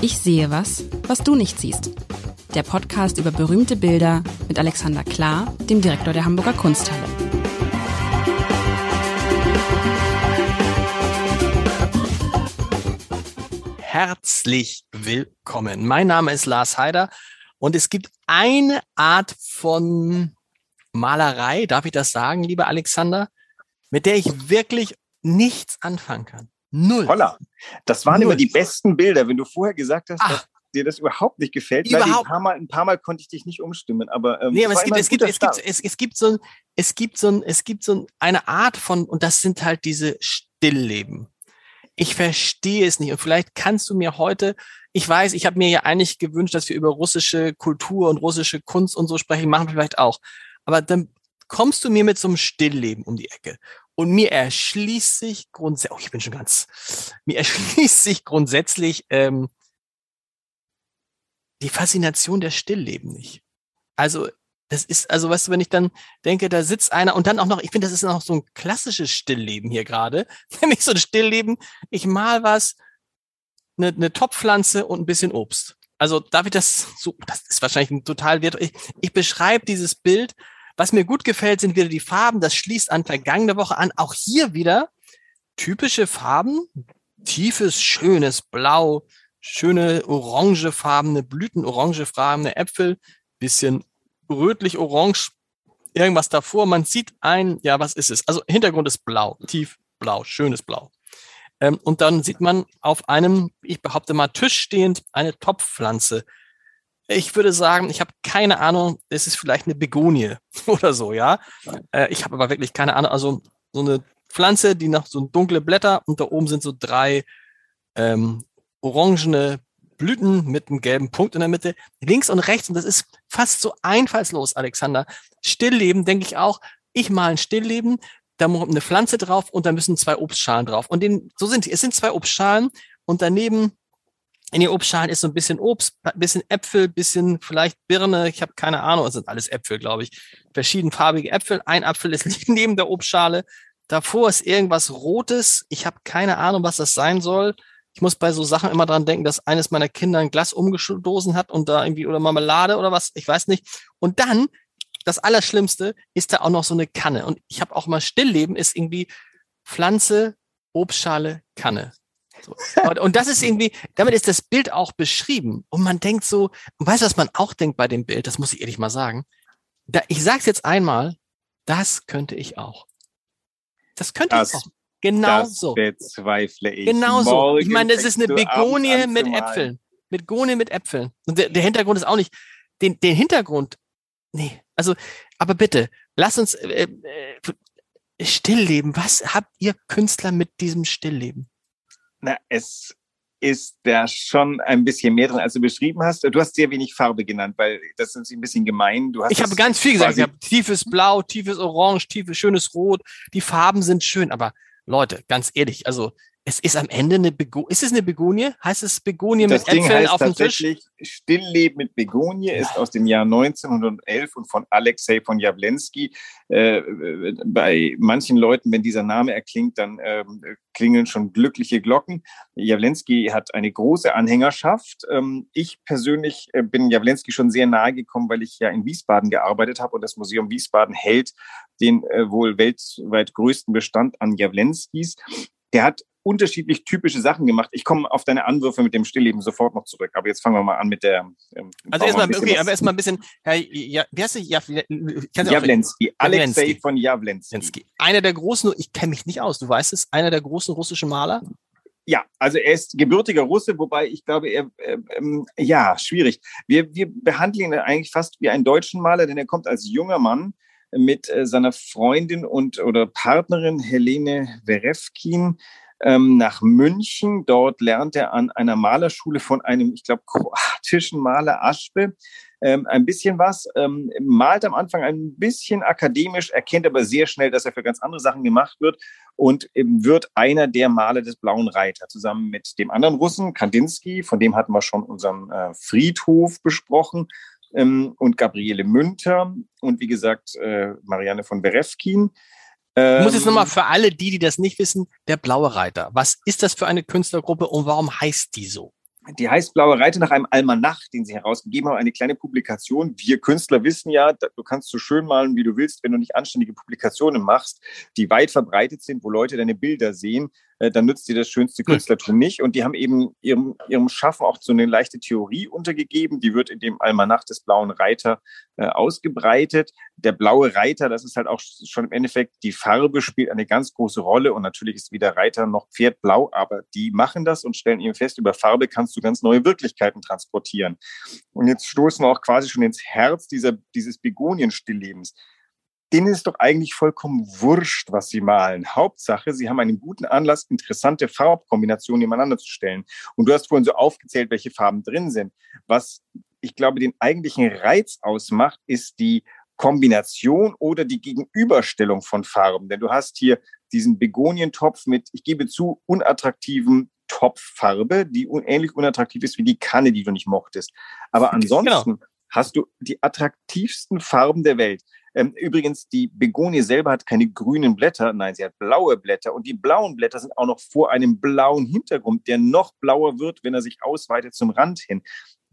Ich sehe was, was du nicht siehst. Der Podcast über berühmte Bilder mit Alexander Klar, dem Direktor der Hamburger Kunsthalle. Herzlich willkommen. Mein Name ist Lars Heider und es gibt eine Art von Malerei, darf ich das sagen, lieber Alexander, mit der ich wirklich nichts anfangen kann. Null. Holla. Das waren Null. immer die besten Bilder. Wenn du vorher gesagt hast, Ach. dass dir das überhaupt nicht gefällt, überhaupt. Weil ein paar, Mal, ein paar Mal konnte ich dich nicht umstimmen. Aber, ähm, nee, aber es gibt, es, gibt, es, gibt, es, es gibt so ein, es gibt so ein, es gibt so ein, eine Art von, und das sind halt diese Stillleben. Ich verstehe es nicht. Und vielleicht kannst du mir heute, ich weiß, ich habe mir ja eigentlich gewünscht, dass wir über russische Kultur und russische Kunst und so sprechen, machen wir vielleicht auch. Aber dann kommst du mir mit so einem Stillleben um die Ecke. Und mir erschließt sich grundsätzlich, oh, ich bin schon ganz, mir erschließt sich grundsätzlich ähm, die Faszination der Stillleben nicht. Also, das ist, also, weißt du, wenn ich dann denke, da sitzt einer und dann auch noch, ich finde, das ist noch so ein klassisches Stillleben hier gerade. Nämlich so ein Stillleben, ich mal was, eine, eine Topfpflanze und ein bisschen Obst. Also, darf ich das so, das ist wahrscheinlich ein total wert. Ich, ich beschreibe dieses Bild was mir gut gefällt, sind wieder die Farben. Das schließt an vergangene Woche an. Auch hier wieder typische Farben. Tiefes, schönes Blau, schöne orangefarbene Blüten, orangefarbene Äpfel, bisschen rötlich-orange, irgendwas davor. Man sieht ein, ja, was ist es? Also Hintergrund ist blau, tief blau, schönes Blau. Ähm, und dann sieht man auf einem, ich behaupte mal, Tisch stehend eine Topfpflanze ich würde sagen, ich habe keine Ahnung, es ist vielleicht eine Begonie oder so, ja. Äh, ich habe aber wirklich keine Ahnung. Also so eine Pflanze, die noch so dunkle Blätter und da oben sind so drei ähm, orangene Blüten mit einem gelben Punkt in der Mitte, links und rechts. Und das ist fast so einfallslos, Alexander. Stillleben, denke ich auch. Ich mal ein Stillleben, da muss eine Pflanze drauf und da müssen zwei Obstschalen drauf. Und den, so sind die. Es sind zwei Obstschalen und daneben in den Obstschalen ist so ein bisschen Obst, ein bisschen Äpfel, bisschen vielleicht Birne, ich habe keine Ahnung, es sind alles Äpfel, glaube ich. Verschiedenfarbige Äpfel. Ein Apfel ist neben der Obstschale. Davor ist irgendwas Rotes. Ich habe keine Ahnung, was das sein soll. Ich muss bei so Sachen immer dran denken, dass eines meiner Kinder ein Glas umgestoßen hat und da irgendwie oder Marmelade oder was, ich weiß nicht. Und dann, das Allerschlimmste, ist da auch noch so eine Kanne. Und ich habe auch mal Stillleben, ist irgendwie Pflanze, Obstschale, Kanne. So. Und das ist irgendwie, damit ist das Bild auch beschrieben. Und man denkt so, und weißt du, was man auch denkt bei dem Bild? Das muss ich ehrlich mal sagen. Da, ich sage es jetzt einmal, das könnte ich auch. Das könnte das, ich auch. Genau das so. bezweifle ich. Genau so. Ich meine, das ist eine Begonie mit Äpfeln. Begonie mit Äpfeln. Und der, der Hintergrund ist auch nicht, den, den Hintergrund, nee, also, aber bitte, lass uns äh, äh, Stillleben. Was habt ihr Künstler mit diesem Stillleben? Na, es ist da schon ein bisschen mehr drin, als du beschrieben hast. Du hast sehr wenig Farbe genannt, weil das ist ein bisschen gemein. Ich habe ganz viel gesagt. Ich habe tiefes Blau, tiefes Orange, tiefes, schönes Rot. Die Farben sind schön, aber Leute, ganz ehrlich, also es ist am Ende eine Begonie. Ist es eine Begonie? Heißt es Begonie das mit Ding Äpfeln auf dem Tisch? Stillleben mit Begonie ist aus dem Jahr 1911 und von Alexei von Jawlensky. Äh, bei manchen Leuten, wenn dieser Name erklingt, dann äh, klingeln schon glückliche Glocken. Jawlensky hat eine große Anhängerschaft. Ähm, ich persönlich äh, bin Jawlensky schon sehr nahe gekommen, weil ich ja in Wiesbaden gearbeitet habe und das Museum Wiesbaden hält den äh, wohl weltweit größten Bestand an Jawlenskys. Der hat unterschiedlich typische Sachen gemacht. Ich komme auf deine Anwürfe mit dem Stillleben sofort noch zurück. Aber jetzt fangen wir mal an mit der. Ähm, also erstmal, okay, aber erstmal ein bisschen, Herr, ja, wie heißt du? Ja, Jawlensky, Alexei von Jawlensky. Einer der großen, ich kenne mich nicht aus, du weißt es, einer der großen russischen Maler? Ja, also er ist gebürtiger Russe, wobei ich glaube, er, äh, ähm, ja, schwierig. Wir, wir behandeln ihn eigentlich fast wie einen deutschen Maler, denn er kommt als junger Mann mit äh, seiner Freundin und oder Partnerin Helene Werefkin ähm, nach München. Dort lernt er an einer Malerschule von einem, ich glaube, kroatischen Maler Aschbe. Ähm, ein bisschen was, ähm, malt am Anfang ein bisschen akademisch, erkennt aber sehr schnell, dass er für ganz andere Sachen gemacht wird und ähm, wird einer der Maler des Blauen Reiter, zusammen mit dem anderen Russen, Kandinsky, von dem hatten wir schon unseren äh, Friedhof besprochen, ähm, und Gabriele Münter und wie gesagt äh, Marianne von Berefkin. Ich muss jetzt nochmal ähm, für alle die, die das nicht wissen, der Blaue Reiter. Was ist das für eine Künstlergruppe und warum heißt die so? die heißt Blaue Reiter nach einem Almanach, den sie herausgegeben haben, eine kleine Publikation. Wir Künstler wissen ja, du kannst so schön malen, wie du willst, wenn du nicht anständige Publikationen machst, die weit verbreitet sind, wo Leute deine Bilder sehen. Äh, dann nützt dir das schönste hm. Künstlertum nicht. Und die haben eben ihrem, ihrem Schaffen auch so eine leichte Theorie untergegeben. Die wird in dem Almanach des Blauen Reiter äh, ausgebreitet. Der blaue Reiter, das ist halt auch schon im Endeffekt, die Farbe spielt eine ganz große Rolle. Und natürlich ist weder Reiter noch Pferd blau, aber die machen das und stellen eben fest, über Farbe kannst du ganz neue Wirklichkeiten transportieren. Und jetzt stoßen wir auch quasi schon ins Herz dieser, dieses Begonien-Stilllebens denen ist doch eigentlich vollkommen wurscht, was sie malen. Hauptsache, sie haben einen guten Anlass, interessante Farbkombinationen nebeneinander zu stellen. Und du hast vorhin so aufgezählt, welche Farben drin sind. Was ich glaube, den eigentlichen Reiz ausmacht, ist die Kombination oder die Gegenüberstellung von Farben. Denn du hast hier diesen Begonientopf mit, ich gebe zu, unattraktiven Topffarbe, die ähnlich unattraktiv ist wie die Kanne, die du nicht mochtest. Aber genau. ansonsten genau. hast du die attraktivsten Farben der Welt. Ähm, übrigens, die Begonie selber hat keine grünen Blätter, nein, sie hat blaue Blätter und die blauen Blätter sind auch noch vor einem blauen Hintergrund, der noch blauer wird, wenn er sich ausweitet zum Rand hin.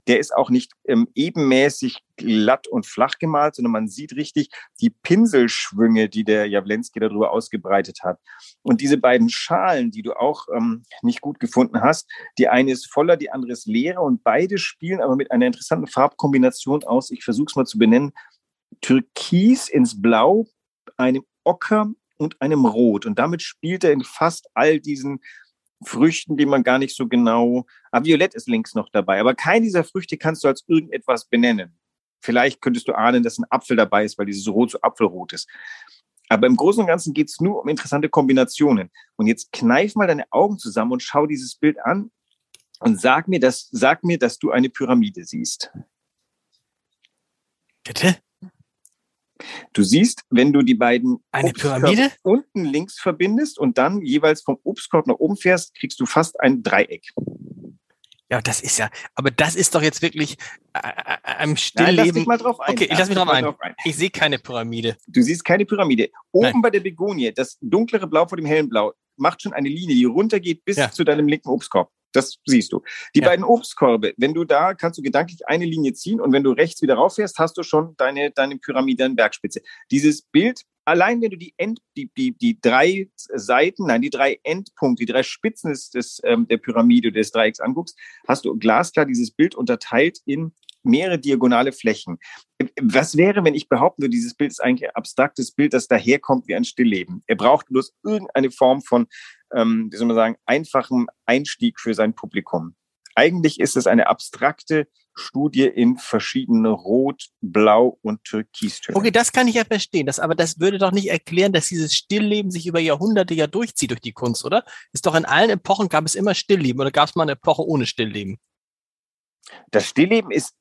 Der ist auch nicht ähm, ebenmäßig glatt und flach gemalt, sondern man sieht richtig die Pinselschwünge, die der Jawlensky darüber ausgebreitet hat. Und diese beiden Schalen, die du auch ähm, nicht gut gefunden hast, die eine ist voller, die andere ist leerer und beide spielen aber mit einer interessanten Farbkombination aus. Ich versuche es mal zu benennen. Türkis ins Blau, einem Ocker und einem Rot. Und damit spielt er in fast all diesen Früchten, die man gar nicht so genau. Ah, Violett ist links noch dabei, aber keine dieser Früchte kannst du als irgendetwas benennen. Vielleicht könntest du ahnen, dass ein Apfel dabei ist, weil dieses Rot so apfelrot ist. Aber im Großen und Ganzen geht es nur um interessante Kombinationen. Und jetzt kneif mal deine Augen zusammen und schau dieses Bild an und sag mir, dass, sag mir, dass du eine Pyramide siehst. Bitte? Du siehst, wenn du die beiden eine Pyramide unten links verbindest und dann jeweils vom Obstkorb nach oben fährst, kriegst du fast ein Dreieck. Ja, das ist ja, aber das ist doch jetzt wirklich äh, äh, im Stillleben. Nein, lass dich mal drauf ein. Okay, ich lass mich drauf ein. drauf ein. Ich sehe keine Pyramide. Du siehst keine Pyramide. Oben Nein. bei der Begonie, das dunklere Blau vor dem hellen Blau, macht schon eine Linie, die runtergeht bis ja. zu deinem linken Obstkorb. Das siehst du. Die ja. beiden Obstkörbe, wenn du da, kannst du gedanklich eine Linie ziehen und wenn du rechts wieder rauffährst, hast du schon deine, deine Pyramide an Bergspitze. Dieses Bild, allein wenn du die, End, die, die, die drei Seiten, nein, die drei Endpunkte, die drei Spitzen des, des, ähm, der Pyramide des Dreiecks anguckst, hast du glasklar dieses Bild unterteilt in mehrere diagonale Flächen. Was wäre, wenn ich behaupten würde, dieses Bild ist eigentlich ein abstraktes Bild, das daherkommt wie ein Stillleben? Er braucht bloß irgendeine Form von, ähm, wie soll man sagen, einfachem Einstieg für sein Publikum. Eigentlich ist es eine abstrakte Studie in verschiedene Rot, Blau und Türkistöne. Okay, das kann ich ja verstehen. Das, aber das würde doch nicht erklären, dass dieses Stillleben sich über Jahrhunderte ja durchzieht durch die Kunst, oder? Ist doch in allen Epochen gab es immer Stillleben oder gab es mal eine Epoche ohne Stillleben? Das Stillleben ist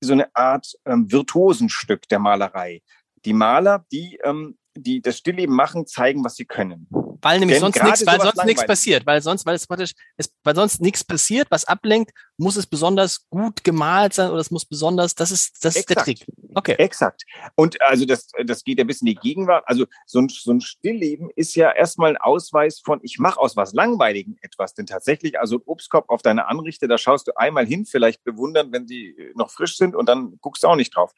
so eine Art ähm, Virtuosenstück der Malerei. Die Maler, die, ähm, die das Stillleben machen, zeigen, was sie können. Weil nämlich Denn sonst nichts, weil sonst nichts passiert, weil sonst, weil es praktisch, es, weil sonst nichts passiert, was ablenkt, muss es besonders gut gemalt sein oder es muss besonders, das ist, das ist der Trick. Okay. Exakt. Und also das, das geht ein bisschen in die Gegenwart. Also so ein, so ein Stillleben ist ja erstmal ein Ausweis von, ich mache aus was Langweiligen etwas. Denn tatsächlich, also ein Obstkorb auf deine Anrichte, da schaust du einmal hin, vielleicht bewundern, wenn sie noch frisch sind und dann guckst du auch nicht drauf.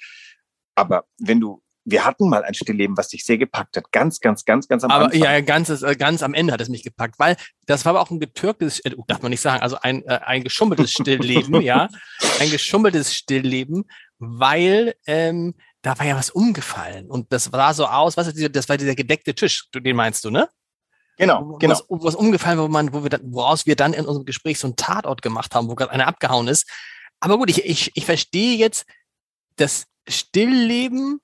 Aber wenn du wir hatten mal ein Stillleben, was dich sehr gepackt hat. Ganz, ganz, ganz, ganz am aber, Anfang. Ja, ganz, äh, ganz am Ende hat es mich gepackt, weil das war aber auch ein getürktes, äh, darf man nicht sagen, also ein, äh, ein geschummeltes Stillleben, ja. Ein geschummeltes Stillleben, weil ähm, da war ja was umgefallen. Und das sah so aus, was ist das war dieser gedeckte Tisch, den meinst du, ne? Genau, genau. Was, was umgefallen, wo man, wo wir dann, woraus wir dann in unserem Gespräch so einen Tatort gemacht haben, wo gerade einer abgehauen ist. Aber gut, ich, ich, ich verstehe jetzt, das Stillleben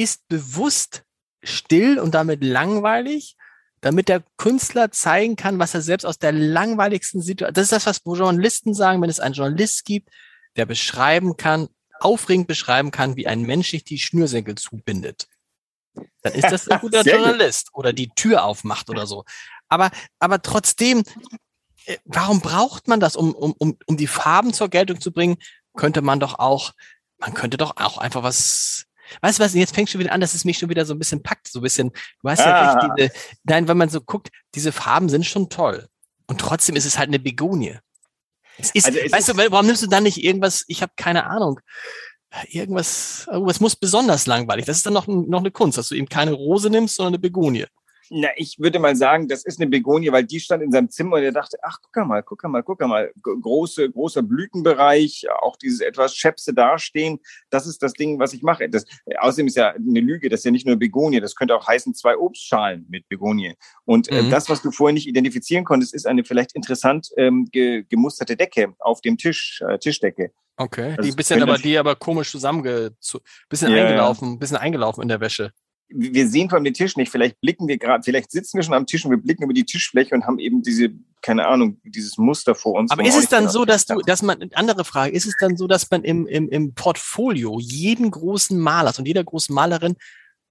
ist bewusst still und damit langweilig, damit der Künstler zeigen kann, was er selbst aus der langweiligsten Situation, das ist das, was Journalisten sagen, wenn es einen Journalist gibt, der beschreiben kann, aufregend beschreiben kann, wie ein Mensch sich die Schnürsenkel zubindet. Dann ist das ein guter Journalist oder die Tür aufmacht oder so. Aber, aber trotzdem, äh, warum braucht man das, um, um, um, um die Farben zur Geltung zu bringen? Könnte man doch auch, man könnte doch auch einfach was Weißt du was, jetzt fängt schon wieder an, dass es mich schon wieder so ein bisschen packt, so ein bisschen, du hast ja ah. recht, diese, nein, wenn man so guckt, diese Farben sind schon toll. Und trotzdem ist es halt eine Begonie. Es ist, also es weißt ist, du, warum nimmst du dann nicht irgendwas, ich habe keine Ahnung, irgendwas, irgendwas muss besonders langweilig. Das ist dann noch, noch eine Kunst, dass du eben keine Rose nimmst, sondern eine Begonie. Na, ich würde mal sagen, das ist eine Begonie, weil die stand in seinem Zimmer und er dachte, ach, guck mal, guck mal, guck mal, große, großer Blütenbereich, auch dieses etwas Schäpse dastehen, das ist das Ding, was ich mache. Das, außerdem ist ja eine Lüge, das ist ja nicht nur Begonie, das könnte auch heißen zwei Obstschalen mit Begonie. Und äh, mhm. das, was du vorher nicht identifizieren konntest, ist eine vielleicht interessant ähm, ge gemusterte Decke auf dem Tisch, äh, Tischdecke. Okay, also die bisschen aber, die aber komisch zusammenge, bisschen ja, eingelaufen, bisschen eingelaufen in der Wäsche wir sehen von dem Tisch nicht. Vielleicht blicken wir gerade, vielleicht sitzen wir schon am Tisch und wir blicken über die Tischfläche und haben eben diese, keine Ahnung, dieses Muster vor uns. Aber ist es dann so, dass du, dass man, andere Frage, ist es dann so, dass man im, im, im Portfolio jeden großen Malers und jeder großen Malerin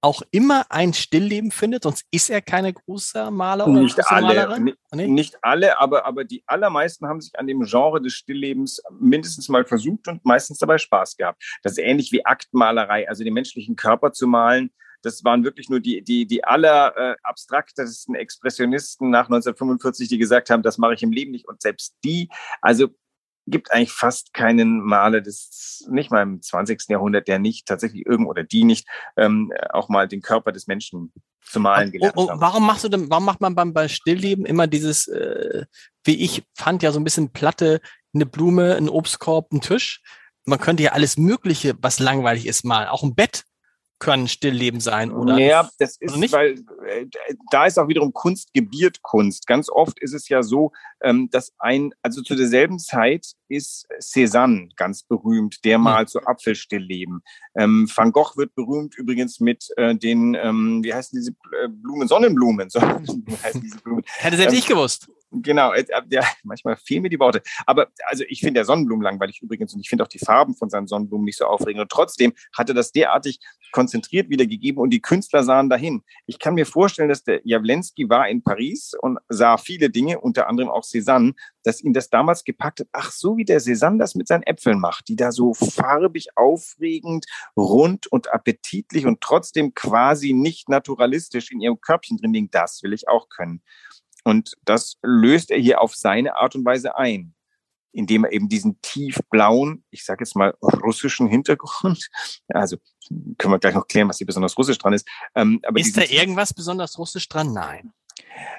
auch immer ein Stillleben findet, sonst ist er keine große Maler oder nicht alle, Malerin? Nee? Nicht alle, aber, aber die allermeisten haben sich an dem Genre des Stilllebens mindestens mal versucht und meistens dabei Spaß gehabt. Das ist ähnlich wie Aktmalerei, also den menschlichen Körper zu malen das waren wirklich nur die, die, die aller äh, abstraktesten Expressionisten nach 1945, die gesagt haben, das mache ich im Leben nicht. Und selbst die, also gibt eigentlich fast keinen Maler des, nicht mal im 20. Jahrhundert, der nicht tatsächlich irgend oder die nicht ähm, auch mal den Körper des Menschen zu malen gelernt oh, oh, haben. Warum machst du denn, warum macht man beim, beim Stillleben immer dieses, äh, wie ich fand, ja so ein bisschen Platte, eine Blume, ein Obstkorb, ein Tisch? Man könnte ja alles Mögliche, was langweilig ist, malen. Auch ein Bett können Stillleben sein, oder? Ja, das ist, nicht? weil äh, da ist auch wiederum Kunst gebiert Kunst. Ganz oft ist es ja so, ähm, dass ein, also zu derselben Zeit ist Cézanne ganz berühmt, der hm. mal zu Apfelstillleben. Ähm, Van Gogh wird berühmt übrigens mit äh, den, ähm, wie heißen diese äh, Blumen? Sonnenblumen. Sonnenblumen heißen diese Blumen. Hätte selbst ähm, ich gewusst. Genau, äh, äh, ja, manchmal fehlen mir die Worte. Aber also ich finde der Sonnenblumen langweilig übrigens und ich finde auch die Farben von seinen Sonnenblumen nicht so aufregend. Und trotzdem hat er das derartig konzentriert wiedergegeben und die Künstler sahen dahin. Ich kann mir vorstellen, dass der Jawlensky war in Paris und sah viele Dinge, unter anderem auch Cézanne, dass ihn das damals gepackt hat. Ach, so wie der Cézanne das mit seinen Äpfeln macht, die da so farbig, aufregend, rund und appetitlich und trotzdem quasi nicht naturalistisch in ihrem Körbchen drin liegen. Das will ich auch können. Und das löst er hier auf seine Art und Weise ein, indem er eben diesen tiefblauen, ich sage jetzt mal russischen Hintergrund, also können wir gleich noch klären, was hier besonders russisch dran ist. Ähm, aber ist da irgendwas besonders russisch dran? Nein.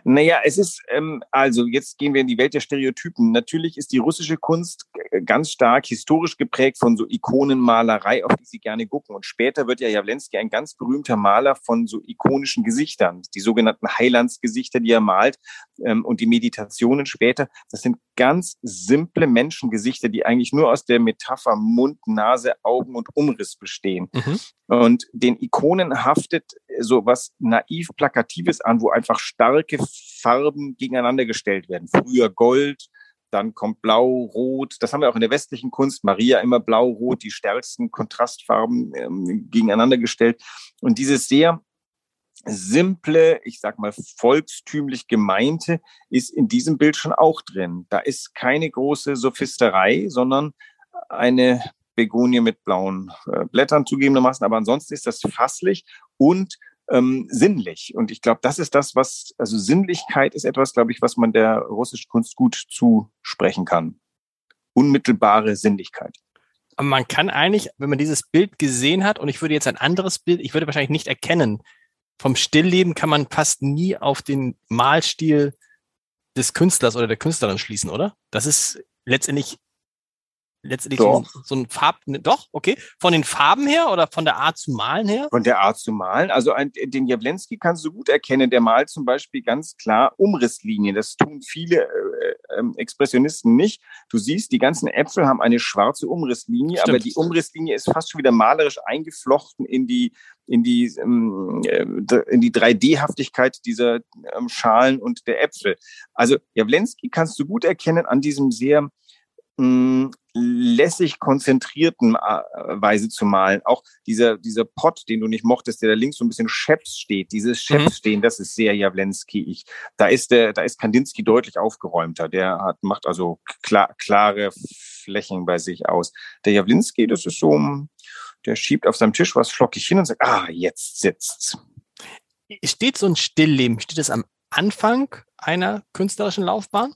Naja, es ist, ähm, also jetzt gehen wir in die Welt der Stereotypen. Natürlich ist die russische Kunst ganz stark historisch geprägt von so Ikonenmalerei, auf die sie gerne gucken. Und später wird ja Jawlensky ein ganz berühmter Maler von so ikonischen Gesichtern, die sogenannten Heilandsgesichter, die er malt ähm, und die Meditationen später. Das sind ganz simple Menschengesichter, die eigentlich nur aus der Metapher Mund, Nase, Augen und Umriss bestehen. Mhm. Und den Ikonen haftet so was naiv Plakatives an, wo einfach starke Farben gegeneinander gestellt werden. Früher Gold, dann kommt Blau, Rot. Das haben wir auch in der westlichen Kunst. Maria immer Blau, Rot, die stärksten Kontrastfarben ähm, gegeneinander gestellt. Und dieses sehr simple, ich sag mal volkstümlich gemeinte, ist in diesem Bild schon auch drin. Da ist keine große Sophisterei, sondern eine Begonie mit blauen äh, Blättern zugegebenermaßen. Aber ansonsten ist das fasslich und ähm, sinnlich. Und ich glaube, das ist das, was, also Sinnlichkeit ist etwas, glaube ich, was man der russischen Kunst gut zusprechen kann. Unmittelbare Sinnlichkeit. Aber man kann eigentlich, wenn man dieses Bild gesehen hat, und ich würde jetzt ein anderes Bild, ich würde wahrscheinlich nicht erkennen, vom Stillleben kann man fast nie auf den Malstil des Künstlers oder der Künstlerin schließen, oder? Das ist letztendlich letztendlich so, so, ein Farb, ne, doch, okay. Von den Farben her oder von der Art zu malen her? Von der Art zu malen. Also ein, den Jawlensky kannst du gut erkennen. Der malt zum Beispiel ganz klar Umrisslinien. Das tun viele äh, äh, Expressionisten nicht. Du siehst, die ganzen Äpfel haben eine schwarze Umrisslinie, Stimmt. aber die Umrisslinie ist fast schon wieder malerisch eingeflochten in die in die ähm, äh, in die 3D-Haftigkeit dieser ähm, Schalen und der Äpfel. Also Jawlensky kannst du gut erkennen an diesem sehr mh, lässig konzentrierten äh, Weise zu malen. Auch dieser, dieser Pott, den du nicht mochtest, der da links so ein bisschen Scheps steht, dieses Scheps mhm. stehen, das ist sehr Jawlensky. Ich, da ist der, da ist Kandinsky deutlich aufgeräumter. Der hat, macht also klar, klare Flächen bei sich aus. Der Jawlinski, das ist so, der schiebt auf seinem Tisch was flockig hin und sagt, ah, jetzt sitzt's. Steht so ein Stillleben, steht das am Anfang einer künstlerischen Laufbahn?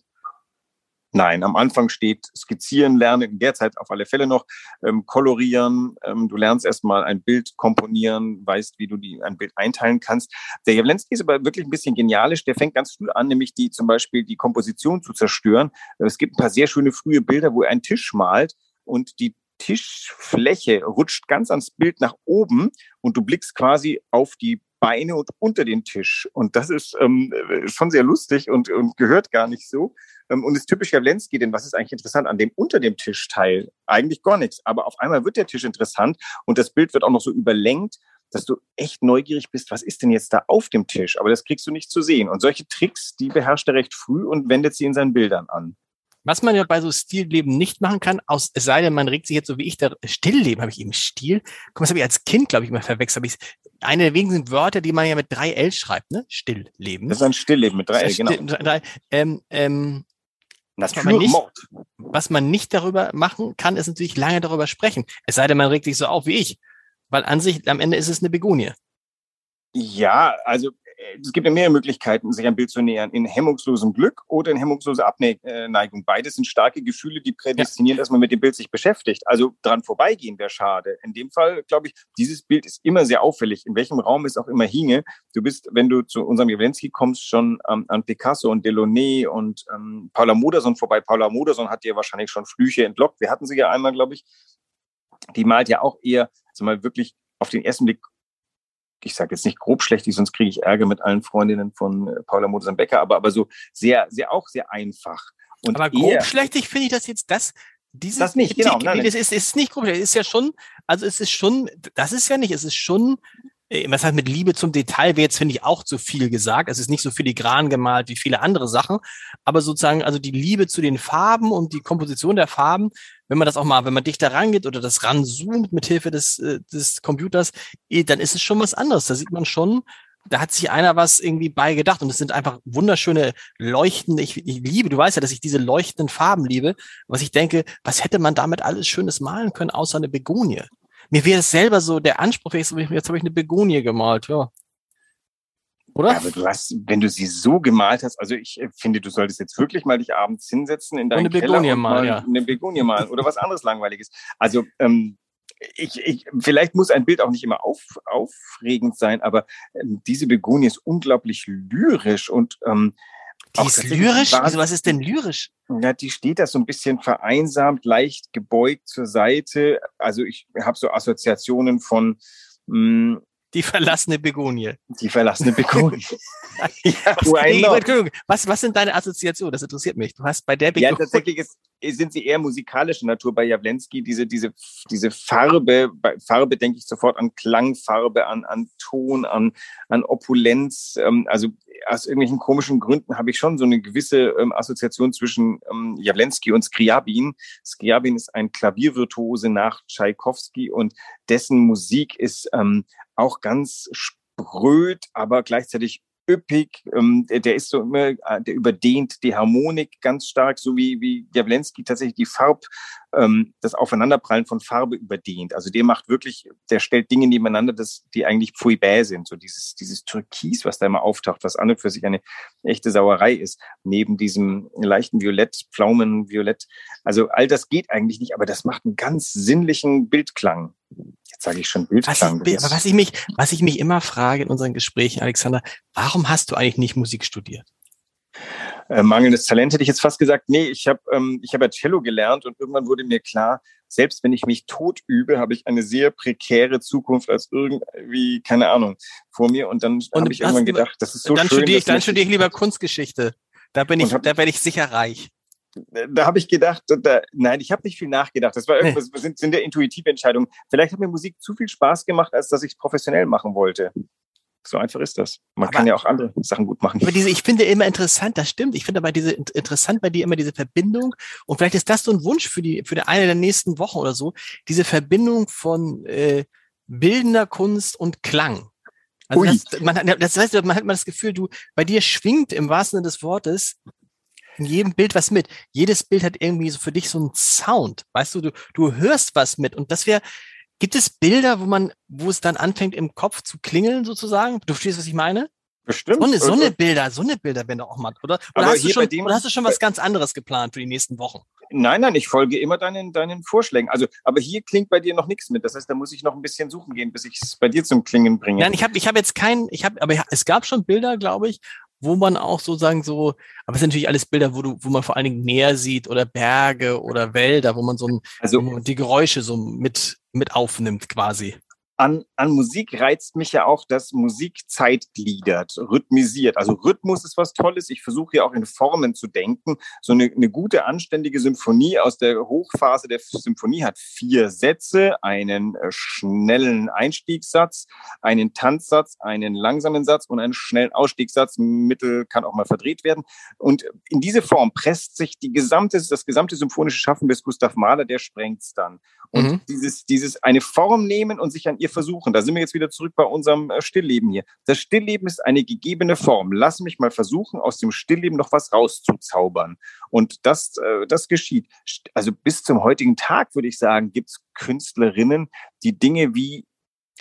Nein, am Anfang steht skizzieren lernen, in der Zeit auf alle Fälle noch, ähm, kolorieren. Ähm, du lernst erstmal ein Bild komponieren, weißt, wie du die, ein Bild einteilen kannst. Der Jawlensky ist aber wirklich ein bisschen genialisch. Der fängt ganz früh an, nämlich die zum Beispiel die Komposition zu zerstören. Es gibt ein paar sehr schöne frühe Bilder, wo er einen Tisch malt und die Tischfläche rutscht ganz ans Bild nach oben und du blickst quasi auf die Beine und unter den Tisch. Und das ist ähm, schon sehr lustig und, und gehört gar nicht so. Ähm, und ist typisch Jawlensky, denn was ist eigentlich interessant an dem unter dem Tischteil? Eigentlich gar nichts. Aber auf einmal wird der Tisch interessant und das Bild wird auch noch so überlenkt, dass du echt neugierig bist, was ist denn jetzt da auf dem Tisch? Aber das kriegst du nicht zu sehen. Und solche Tricks, die beherrscht er recht früh und wendet sie in seinen Bildern an. Was man ja bei so Stilleben nicht machen kann, aus, es sei denn, man regt sich jetzt so wie ich da, Stillleben habe ich eben Stil. Guck mal, das habe ich als Kind, glaube ich, immer verwechselt. Hab ich, eine der wenigen Wörter, die man ja mit drei L schreibt, ne? Stillleben. Das ist ein Stillleben mit drei L, genau. Still, ähm, ähm, was man, nicht, was man nicht darüber machen kann, ist natürlich lange darüber sprechen. Es sei denn, man regt sich so auf wie ich. Weil an sich, am Ende ist es eine Begonie. Ja, also es gibt ja mehrere Möglichkeiten, sich ein Bild zu nähern. In hemmungslosem Glück oder in hemmungsloser Abneigung. Beides sind starke Gefühle, die prädestinieren, ja. dass man mit dem Bild sich beschäftigt. Also dran vorbeigehen wäre schade. In dem Fall, glaube ich, dieses Bild ist immer sehr auffällig, in welchem Raum es auch immer hinge. Du bist, wenn du zu unserem Jawlensky kommst, schon ähm, an Picasso und Delaunay und ähm, Paula Modersohn vorbei. Paula Modersohn hat dir wahrscheinlich schon Flüche entlockt. Wir hatten sie ja einmal, glaube ich. Die malt ja auch eher, also mal wirklich auf den ersten Blick ich sage jetzt nicht grobschlächtig, sonst kriege ich Ärger mit allen Freundinnen von äh, Paula Modersohn Becker, aber, aber so sehr, sehr auch sehr einfach. Und aber grobschlächtig finde ich das jetzt, das, dieses das nicht, genau. Nein. Das ist, ist nicht grobschlächtig, ist ja schon, also es ist schon, das ist ja nicht, es ist schon äh, was halt mit Liebe zum Detail wäre jetzt, finde ich, auch zu viel gesagt. Es ist nicht so filigran gemalt wie viele andere Sachen, aber sozusagen, also die Liebe zu den Farben und die Komposition der Farben, wenn man das auch mal, wenn man dichter rangeht oder das ranzoomt mit Hilfe des, äh, des Computers, eh, dann ist es schon was anderes. Da sieht man schon, da hat sich einer was irgendwie beigedacht und es sind einfach wunderschöne leuchtende, ich, ich liebe, du weißt ja, dass ich diese leuchtenden Farben liebe, was ich denke, was hätte man damit alles Schönes malen können, außer eine Begonie? mir wäre es selber so der Anspruch, jetzt, habe ich eine Begonie gemalt, ja. Oder? Ja, aber du hast, wenn du sie so gemalt hast, also ich äh, finde, du solltest jetzt wirklich mal dich abends hinsetzen in deinen eine Keller Begonie und mal, ja. eine Begonie malen oder was anderes Langweiliges. Also ähm, ich, ich, vielleicht muss ein Bild auch nicht immer auf, aufregend sein, aber ähm, diese Begonie ist unglaublich lyrisch und ähm, die ist lyrisch? Also was ist denn lyrisch? Ja, die steht da so ein bisschen vereinsamt, leicht gebeugt zur Seite. Also ich habe so Assoziationen von mh, hm, die verlassene Begonie. Die verlassene Begonie. ja, was, was sind deine Assoziationen? Das interessiert mich. Du hast bei der Begonie. Ja, tatsächlich ist, sind sie eher musikalischer Natur bei Jawlensky. Diese, diese, diese Farbe, bei Farbe denke ich sofort an Klangfarbe, an, an Ton, an, an Opulenz. Ähm, also aus irgendwelchen komischen Gründen habe ich schon so eine gewisse ähm, Assoziation zwischen ähm, Jawlensky und Skriabin. Skriabin ist ein Klaviervirtuose nach Tschaikowski und dessen Musik ist ähm, auch ganz spröd, aber gleichzeitig üppig. Ähm, der ist so immer, äh, der überdehnt die Harmonik ganz stark, so wie, wie Jawlensky tatsächlich die Farb, ähm, das Aufeinanderprallen von Farbe überdehnt. Also der macht wirklich, der stellt Dinge nebeneinander, das, die eigentlich pfui sind. So dieses, dieses Türkis, was da immer auftaucht, was an und für sich eine echte Sauerei ist, neben diesem leichten Violett, Pflaumenviolett. Also all das geht eigentlich nicht, aber das macht einen ganz sinnlichen Bildklang. Sage ich schon Bildklang. Was ich, was ich mich, was ich mich immer frage in unseren Gesprächen, Alexander, warum hast du eigentlich nicht Musik studiert? Äh, mangelndes Talent hätte ich jetzt fast gesagt. Nee, ich habe ähm, ich hab ja Cello gelernt und irgendwann wurde mir klar, selbst wenn ich mich tot übe, habe ich eine sehr prekäre Zukunft als irgendwie, keine Ahnung, vor mir. Und dann habe ich irgendwann gedacht, das ist so dann schön. Studiere ich, dann studiere ich lieber Kunstgeschichte. Da bin ich, hab, da werde ich sicher reich da habe ich gedacht, da, nein, ich habe nicht viel nachgedacht. Das war irgendwas, nee. sind, sind ja intuitive Entscheidungen. Vielleicht hat mir Musik zu viel Spaß gemacht, als dass ich es professionell machen wollte. So einfach ist das. Man aber, kann ja auch andere Sachen gut machen. Aber diese, ich finde immer interessant, das stimmt. Ich finde aber diese interessant bei dir immer diese Verbindung. Und vielleicht ist das so ein Wunsch für die, für die eine der nächsten Wochen oder so. Diese Verbindung von äh, bildender Kunst und Klang. Also das, man, das heißt, man hat mal das Gefühl, du, bei dir schwingt im wahrsten Sinne des Wortes in jedem Bild was mit. Jedes Bild hat irgendwie so für dich so einen Sound. Weißt du, du, du hörst was mit. Und das wäre, gibt es Bilder, wo man, wo es dann anfängt, im Kopf zu klingeln, sozusagen? Du verstehst, was ich meine? Bestimmt. So eine, so eine Und- Bilder, so eine Bilder wären doch auch mal, oder? Oder Aber hast, du schon, dem- oder hast du schon was ganz anderes geplant für die nächsten Wochen? Nein, nein, ich folge immer deinen, deinen Vorschlägen. Also, aber hier klingt bei dir noch nichts mit. Das heißt, da muss ich noch ein bisschen suchen gehen, bis ich es bei dir zum Klingen bringe. Nein, ich habe ich hab jetzt keinen, ich habe, aber es gab schon Bilder, glaube ich, wo man auch sozusagen so, aber es sind natürlich alles Bilder, wo du, wo man vor allen Dingen Meer sieht oder Berge oder Wälder, wo man so ein, also wo man die Geräusche so mit, mit aufnimmt quasi. An, an Musik reizt mich ja auch, dass Musik Zeit gliedert, rhythmisiert. Also Rhythmus ist was Tolles. Ich versuche ja auch in Formen zu denken. So eine, eine gute, anständige Symphonie aus der Hochphase der Symphonie hat vier Sätze, einen äh, schnellen Einstiegssatz, einen Tanzsatz, einen langsamen Satz und einen schnellen Ausstiegssatz. Mittel kann auch mal verdreht werden. Und in diese Form presst sich die gesamte, das gesamte symphonische Schaffen bis Gustav Mahler, der sprengt's dann. Und Mhm. dieses, dieses eine Form nehmen und sich an ihr versuchen. Da sind wir jetzt wieder zurück bei unserem äh, Stillleben hier. Das Stillleben ist eine gegebene Form. Lass mich mal versuchen, aus dem Stillleben noch was rauszuzaubern. Und das, äh, das geschieht. Also bis zum heutigen Tag, würde ich sagen, gibt es Künstlerinnen, die Dinge wie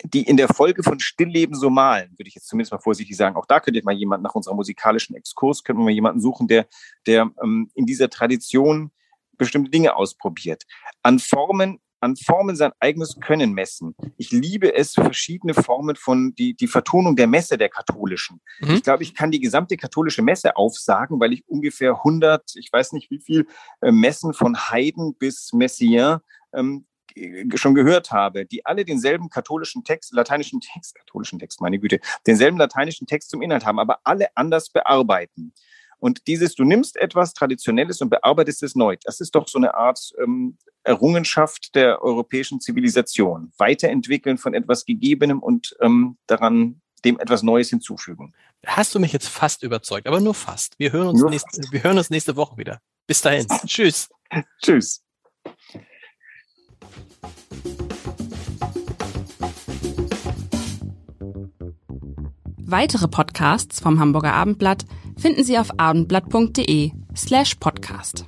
die in der Folge von Stillleben so malen, würde ich jetzt zumindest mal vorsichtig sagen. Auch da könnte mal jemand nach unserem musikalischen Exkurs, könnten wir mal jemanden suchen, der, der ähm, in dieser Tradition bestimmte Dinge ausprobiert. An Formen, an Formen sein eigenes Können messen. Ich liebe es, verschiedene Formen von die, die Vertonung der Messe der katholischen. Mhm. Ich glaube, ich kann die gesamte katholische Messe aufsagen, weil ich ungefähr 100, ich weiß nicht wie viel, äh, Messen von Haydn bis Messiaen ähm, schon gehört habe, die alle denselben katholischen Text, lateinischen Text, katholischen Text, meine Güte, denselben lateinischen Text zum Inhalt haben, aber alle anders bearbeiten. Und dieses, du nimmst etwas Traditionelles und bearbeitest es neu. Das ist doch so eine Art ähm, Errungenschaft der europäischen Zivilisation. Weiterentwickeln von etwas Gegebenem und ähm, daran dem etwas Neues hinzufügen. Hast du mich jetzt fast überzeugt, aber nur fast. Wir hören uns, nächste, wir hören uns nächste Woche wieder. Bis dahin. Tschüss. Tschüss. Weitere Podcasts vom Hamburger Abendblatt finden Sie auf abendblatt.de slash podcast.